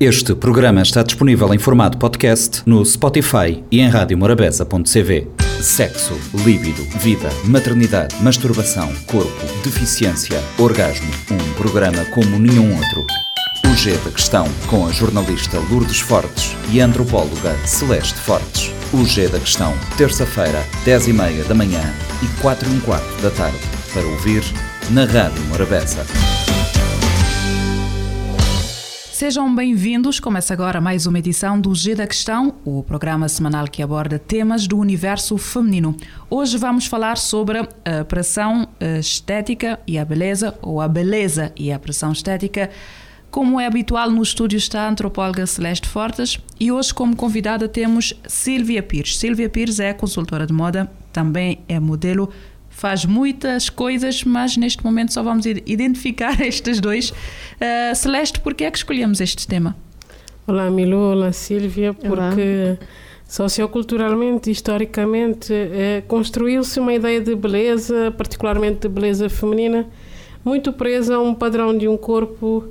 Este programa está disponível em formato podcast no Spotify e em radiomorabeza.cv. Sexo, líbido, vida, maternidade, masturbação, corpo, deficiência, orgasmo. Um programa como nenhum outro. O G da Questão, com a jornalista Lourdes Fortes e a antropóloga Celeste Fortes. O G da Questão, terça-feira, 10h30 da manhã e 4 h quarto da tarde. Para ouvir na Rádio Morabeza. Sejam bem-vindos. Começa agora mais uma edição do G da Questão, o programa semanal que aborda temas do universo feminino. Hoje vamos falar sobre a pressão estética e a beleza, ou a beleza e a pressão estética. Como é habitual, no estúdio está a antropóloga Celeste Fortes e hoje, como convidada, temos Silvia Pires. Silvia Pires é consultora de moda, também é modelo faz muitas coisas, mas neste momento só vamos identificar estes dois. Uh, Celeste, por que é que escolhemos este tema? Olá, Milu, olá, Sílvia, porque olá. socioculturalmente, historicamente, eh, construiu-se uma ideia de beleza, particularmente de beleza feminina, muito presa a um padrão de um corpo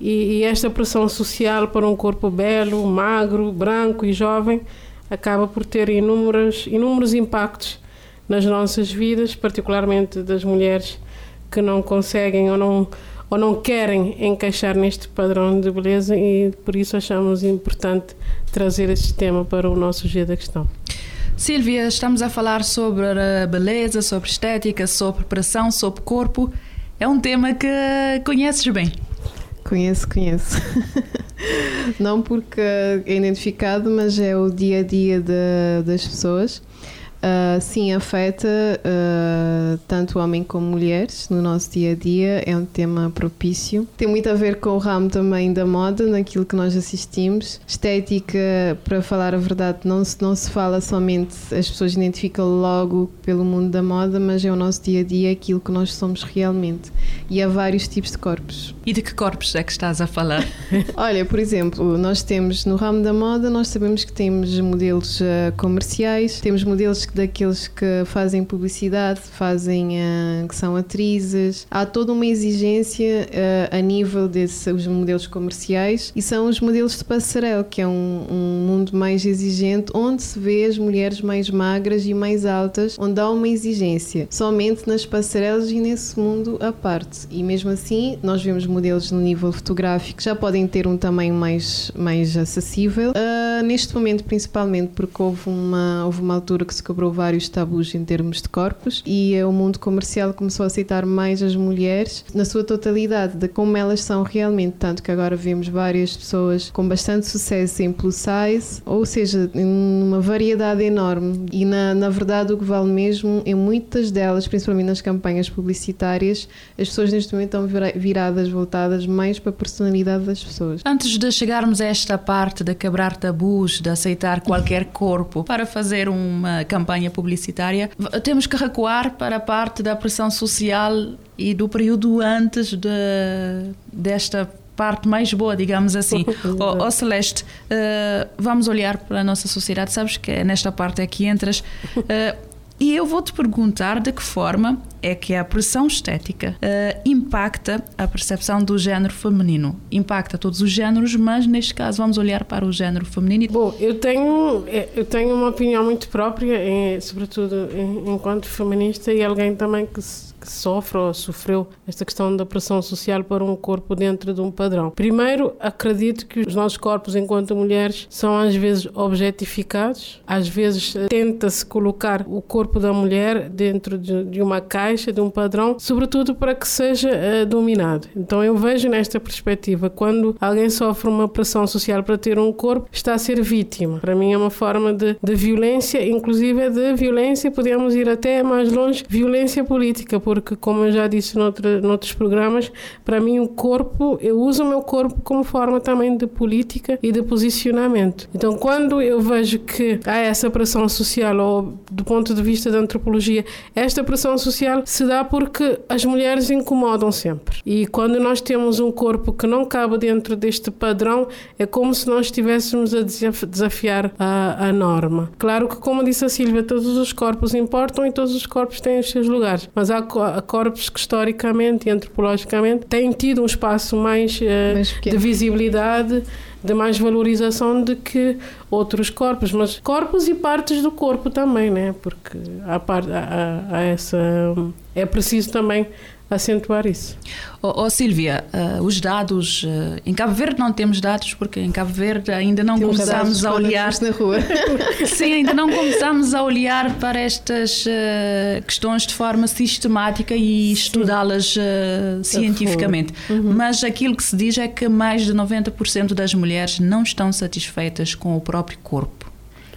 e, e esta pressão social para um corpo belo, magro, branco e jovem acaba por ter inúmeros, inúmeros impactos nas nossas vidas, particularmente das mulheres que não conseguem ou não ou não querem encaixar neste padrão de beleza e por isso achamos importante trazer este tema para o nosso dia da questão. Silvia, estamos a falar sobre a beleza, sobre estética, sobre pressão, sobre corpo. É um tema que conheces bem. Conheço, conheço. Não porque é identificado, mas é o dia a dia de, das pessoas. Uh, sim, afeta uh, tanto homem como mulheres no nosso dia a dia, é um tema propício. Tem muito a ver com o ramo também da moda, naquilo que nós assistimos. Estética, para falar a verdade, não se, não se fala somente, as pessoas identificam logo pelo mundo da moda, mas é o nosso dia a dia, aquilo que nós somos realmente. E há vários tipos de corpos. E de que corpos é que estás a falar? Olha, por exemplo, nós temos no ramo da moda, nós sabemos que temos modelos uh, comerciais, temos modelos daqueles que fazem publicidade, fazem uh, que são atrizes. Há toda uma exigência uh, a nível desses modelos comerciais e são os modelos de passarela, que é um, um, mundo mais exigente, onde se vê as mulheres mais magras e mais altas, onde há uma exigência somente nas passarelas e nesse mundo à parte. E mesmo assim, nós vemos modelos no nível fotográfico já podem ter um tamanho mais, mais acessível. Uh, neste momento, principalmente porque houve uma, houve uma altura que se quebrou vários tabus em termos de corpos e o mundo comercial começou a aceitar mais as mulheres na sua totalidade, de como elas são realmente. Tanto que agora vemos várias pessoas com bastante sucesso em plus size, ou seja, uma variedade enorme. E na, na verdade, o que vale mesmo, em muitas delas, principalmente nas campanhas publicitárias, as pessoas neste momento estão viradas, voltadas mais para a personalidade das pessoas. Antes de chegarmos a esta parte de quebrar de aceitar qualquer corpo para fazer uma campanha publicitária, temos que recuar para a parte da pressão social e do período antes de, desta parte mais boa, digamos assim. oh, oh, Celeste, uh, vamos olhar para a nossa sociedade, sabes que é nesta parte é que entras. Uh, e eu vou te perguntar de que forma é que a pressão estética uh, impacta a percepção do género feminino. Impacta todos os géneros, mas neste caso vamos olhar para o género feminino. Bom, eu tenho, eh, eu tenho uma opinião muito própria, sobretudo enquanto feminista e alguém também que que sofre ou sofreu esta questão da pressão social para um corpo dentro de um padrão. Primeiro, acredito que os nossos corpos, enquanto mulheres, são às vezes objetificados, às vezes tenta-se colocar o corpo da mulher dentro de, de, uma caixa, de um padrão, sobretudo para que seja uh, dominado. Então eu vejo nesta perspectiva, quando alguém sofre uma pressão social para ter um corpo, está a ser vítima. Para mim é uma forma de, de violência, inclusive de violência, podemos ir até mais longe, violência política, porque, como eu já disse noutra, noutros programas, para mim o corpo, eu uso o meu corpo como forma também de política e de posicionamento. Então, quando eu vejo que há essa pressão social, ou do ponto de vista da antropologia, esta pressão social se dá porque as mulheres incomodam sempre. E quando nós temos um corpo que não cabe dentro deste padrão, é como se nós estivéssemos a desafiar a, a norma. Claro que, como disse a Silvia, todos os corpos importam e todos os corpos têm os seus lugares, mas há corpos que historicamente e antropologicamente têm tido um espaço mais, uh, mais de visibilidade, de mais valorização do que outros corpos, mas corpos e partes do corpo também, né? Porque há, há, há essa é preciso também acentuar isso. Oh, oh Silvia, uh, os dados, uh, em Cabo Verde não temos dados porque em Cabo Verde ainda não temos começamos a olhar na rua. Sim, ainda não começamos a olhar para estas uh, questões de forma sistemática e estudá-las cientificamente. Uhum. Mas aquilo que se diz é que mais de 90% das mulheres não estão satisfeitas com o próprio corpo.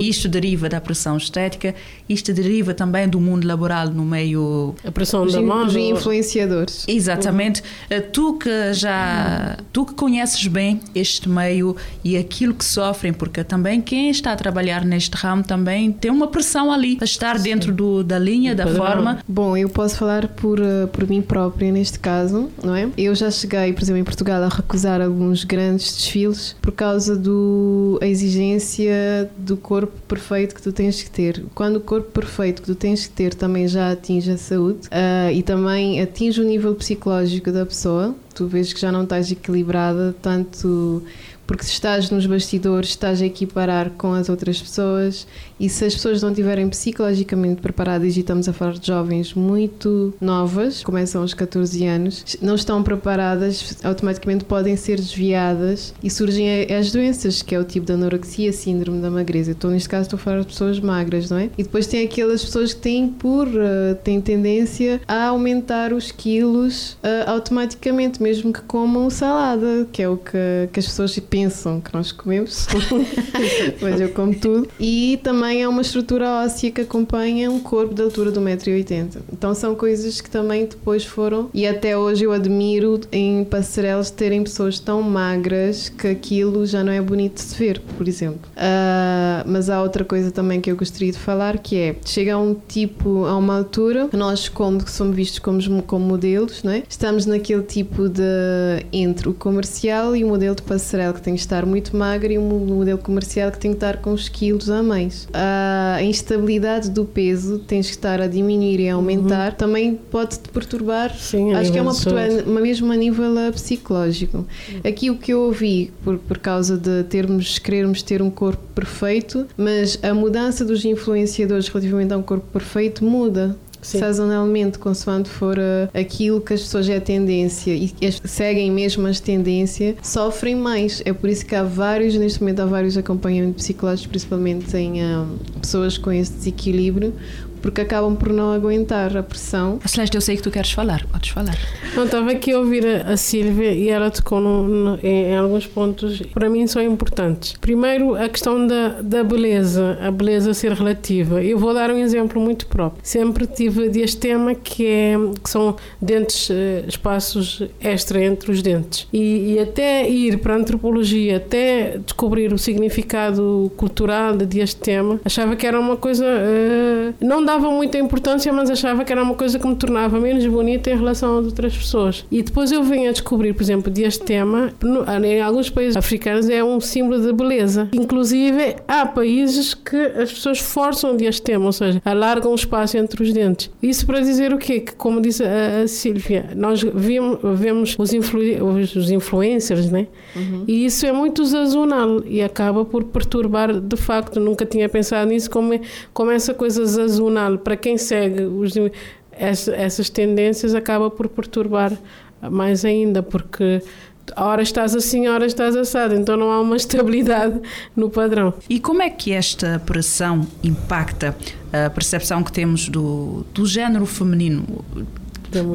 Isto deriva da pressão estética, isto deriva também do mundo laboral no meio. A pressão da mão. Os influenciadores. Exatamente. Uhum. Tu que já. Tu que conheces bem este meio e aquilo que sofrem, porque também quem está a trabalhar neste ramo também tem uma pressão ali, a estar Sim. dentro do, da linha, da forma. Bom, eu posso falar por, eh, por mim própria neste caso, não é? Eu já cheguei, por exemplo, em Portugal a recusar alguns grandes desfiles por causa da exigência do corpo corpo perfeito que tu tens que ter. Quando o corpo perfeito que tu tens que ter também já atinge a saúde uh, e também atinge o nível psicológico da pessoa, tu vês que já não estás equilibrada, tanto porque se estás nos bastidores, estás a equiparar com as outras pessoas e se as pessoas não estiverem psicologicamente preparadas, e estamos a falar de jovens muito novas, começam aos 14 anos, não estão preparadas, automaticamente podem ser desviadas e surgem as doenças, que é o tipo de anorexia, síndrome da magreza. Então, neste caso, estou a falar de pessoas magras, não é? E depois tem aquelas pessoas que têm por, uh, têm tendência a aumentar os quilos uh, automaticamente, mesmo que comam salada, que é o que, que as pessoas pensam que nós comemos, mas eu como tudo. E também é uma estrutura óssea que acompanha um corpo de altura de 1,80m. Então são coisas que também depois foram, e até hoje eu admiro em passarelas terem pessoas tão magras que aquilo já não é bonito de se ver, por exemplo. Uh, mas há outra coisa também que eu gostaria de falar que é chega a um tipo, a uma altura, nós como somos vistos como, como modelos, é? estamos naquele tipo de entre o comercial e o modelo de passarela que tem que estar muito magra e um modelo comercial que tem que estar com os quilos a mais. A instabilidade do peso tens que estar a diminuir e a aumentar uhum. também pode-te perturbar. Sim, Acho que é uma, uma mesmo a nível uh, psicológico. Uhum. Aqui o que eu ouvi, por, por causa de termos, querermos ter um corpo perfeito, mas a mudança dos influenciadores relativamente a um corpo perfeito muda. Sim. sazonalmente, consoante for uh, aquilo que as pessoas é tendência e seguem mesmo as tendências, sofrem mais. É por isso que há vários, neste momento, há vários acompanhamentos psicológicos, principalmente em uh, pessoas com esse desequilíbrio, porque acabam por não aguentar a pressão. Celeste, eu sei que tu queres falar, podes falar. Não, estava aqui a ouvir a, a Sílvia e ela tocou no, no, em, em, alguns pontos, para mim são importantes. Primeiro, a questão da, da beleza, a beleza ser relativa. Eu vou dar um exemplo muito próprio. Sempre tive deste tema que, é, que são dentes, eh, espaços extra entre os dentes. E, e até ir para a antropologia, até descobrir o significado cultural deste tema, achava que era uma coisa. Uh, não dá dava muita importância, mas achava que era uma coisa que me tornava menos bonita em relação a outras pessoas. E depois eu venho a descobrir, por exemplo, deste tema, em alguns países africanos é um símbolo de beleza. Inclusive, há países que as pessoas forçam deste tema, ou seja, alargam o espaço entre os dentes. Isso para dizer o quê? Que, como disse a, a Sílvia, nós vemos, vemos os, influ, os, os, influencers, né? Uhum. E isso é muito sazonal e acaba por perturbar de facto. Nunca tinha pensado nisso como, é, como essa coisa sazonal para quem segue os, essas tendências acaba por perturbar mais ainda, porque hora estás assim, hora estás assado, então não há uma estabilidade no padrão. E como é que esta pressão impacta a percepção que temos do, do género feminino?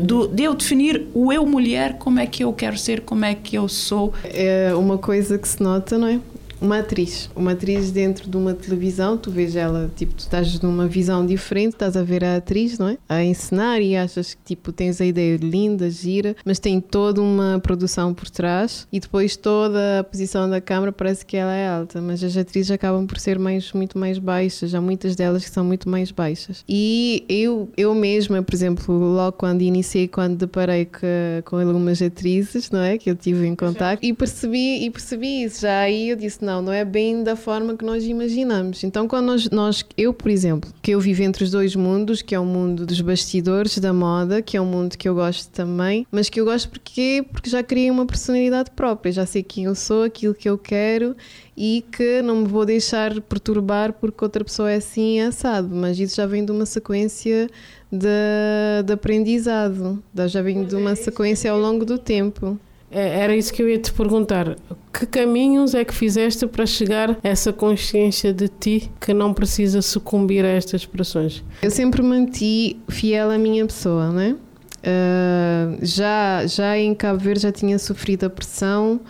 Do, de eu definir o eu mulher, como é que eu quero ser, como é que eu sou. É uma coisa que se nota, não é? Uma atriz, uma atriz dentro de uma televisão, tu vês ela, tipo, tu estás numa visão diferente, estás a ver a atriz, não é? A encenar e achas que, tipo, tens a ideia linda, gira, mas tem toda uma produção por trás e depois toda a posição da câmera parece que ela é alta, mas as atrizes acabam por ser mais, muito mais baixas, há muitas delas que são muito mais baixas. E eu, eu mesma, por exemplo, logo quando iniciei, quando deparei com, com algumas atrizes, não é? Que eu tive em contato e percebi, e percebi isso, já aí eu disse, não, não é bem da forma que nós imaginamos. Então, quando nós, nós, eu, por exemplo, que eu vivo entre os dois mundos, que é o mundo dos bastidores da moda, que é um mundo que eu gosto também, mas que eu gosto porque, porque já criei uma personalidade própria, já sei quem eu sou, aquilo que eu quero e que não me vou deixar perturbar porque outra pessoa é assim assado, mas isso já vem de uma sequência de, de aprendizado, já vem de uma sequência ao longo do tempo. É, era isso que eu ia te perguntar. Que caminhos é que fizeste para chegar a essa consciência de ti que não precisa sucumbir a estas pressões? Eu sempre manti fiel à minha pessoa, né? Uh, já, já em Cabo Verde já tinha sofrido a pressão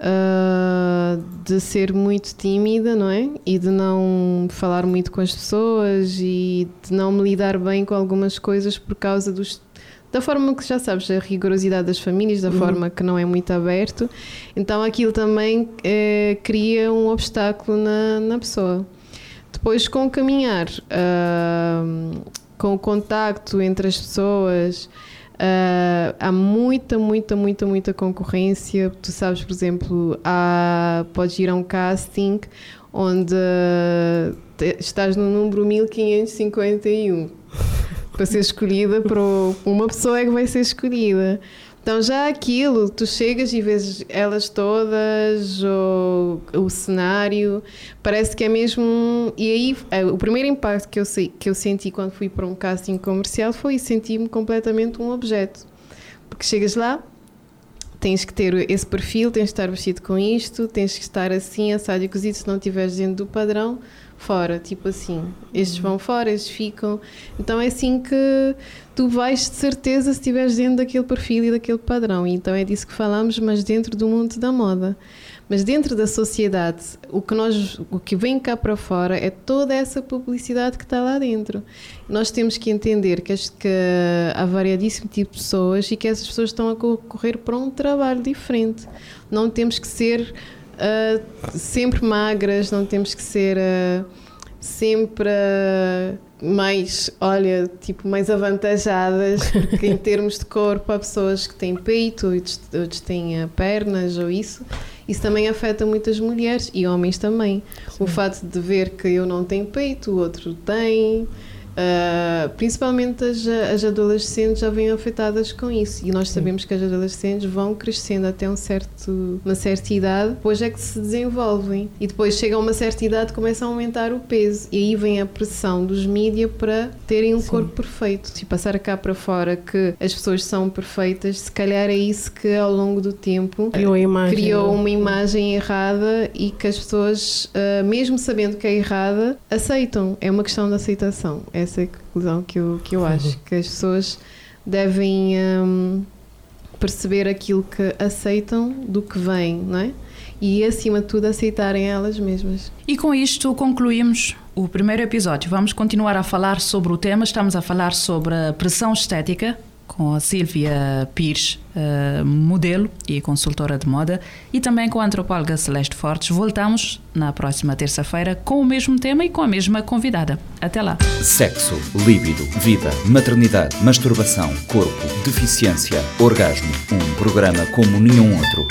uh, de ser muito tímida, não é? E de não falar muito com as pessoas e de não me lidar bem com algumas coisas por causa dos da forma que já sabes, a rigorosidade das famílias, da uhum. forma que não é muito aberto, então aquilo também eh, cria um obstáculo na, na pessoa. Depois, com o caminhar, uh, com o contacto entre as pessoas, uh, há muita, muita, muita, muita concorrência. Tu sabes, por exemplo, há, podes ir a um casting onde estás no número 1551 para ser escolhida para uma pessoa é que vai ser escolhida. Então já aquilo, tu chegas e vês elas todas, ou o cenário, parece que é mesmo. E aí o primeiro impacto que eu, que eu senti quando fui para um casting comercial foi sentir-me completamente um objeto. Porque chegas lá, tens que ter esse perfil, tens que estar vestido com isto, tens que estar assim, assado e cozido, se não estiveres dentro do padrão, fora, tipo assim. Estes vão fora, estes ficam. Então é assim que tu vais de certeza se estiveres dentro daquele perfil e daquele padrão. Então é disso que falamos, mas dentro do mundo da moda. Mas dentro da sociedade, o que, nós, o que vem cá para fora é toda essa publicidade que está lá dentro. Nós temos que entender que, que há variadíssimo tipo de pessoas e que essas pessoas estão a concorrer para um trabalho diferente. Não temos que ser uh, sempre magras, não temos que ser uh, sempre uh, mais, olha, tipo, mais avantajadas, porque em termos de corpo há pessoas que têm peito, outros, outros têm pernas ou isso. Isso também afeta muitas mulheres e homens também. Sim. O fato de ver que eu não tenho peito, o outro tem, Uh, principalmente as, as adolescentes já vêm afetadas com isso e nós sabemos que as adolescentes vão crescendo até um certo, uma certa idade, depois é que se desenvolvem e depois chega a uma certa idade começa a aumentar o peso e aí vem a pressão dos mídias para terem um Sim. corpo perfeito. Se passar cá para fora que as pessoas são perfeitas, se calhar é isso que ao longo do tempo criou, imagem, criou uma imagem errada e que as pessoas, uh, mesmo sabendo que é errada, aceitam. É uma questão de aceitação. É essa é a conclusão que eu, que eu acho, que as pessoas devem um, perceber aquilo que aceitam do que vem, não é? E acima de tudo aceitarem elas mesmas. E com isto concluímos o primeiro episódio. Vamos continuar a falar sobre o tema. Estamos a falar sobre a pressão estética com a Silvia Pires, uh, modelo e consultora de moda, e também com a antropóloga Celeste Fortes. Voltamos na próxima terça-feira com o mesmo tema e com a mesma convidada. Até lá. Sexo, líbido, vida, maternidade, masturbação, corpo, deficiência, orgasmo. Um programa como nenhum outro.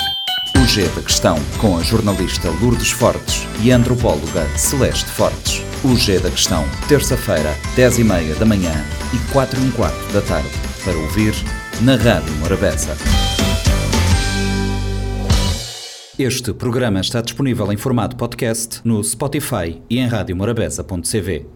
O G da Questão, com a jornalista Lourdes Fortes e a antropóloga Celeste Fortes. O G da Questão, terça-feira, 10h30 da manhã e 4 h quarto da tarde para ouvir na Rádio Morabeza. Este programa está disponível em formato podcast no Spotify e em radiomorabeza.cv.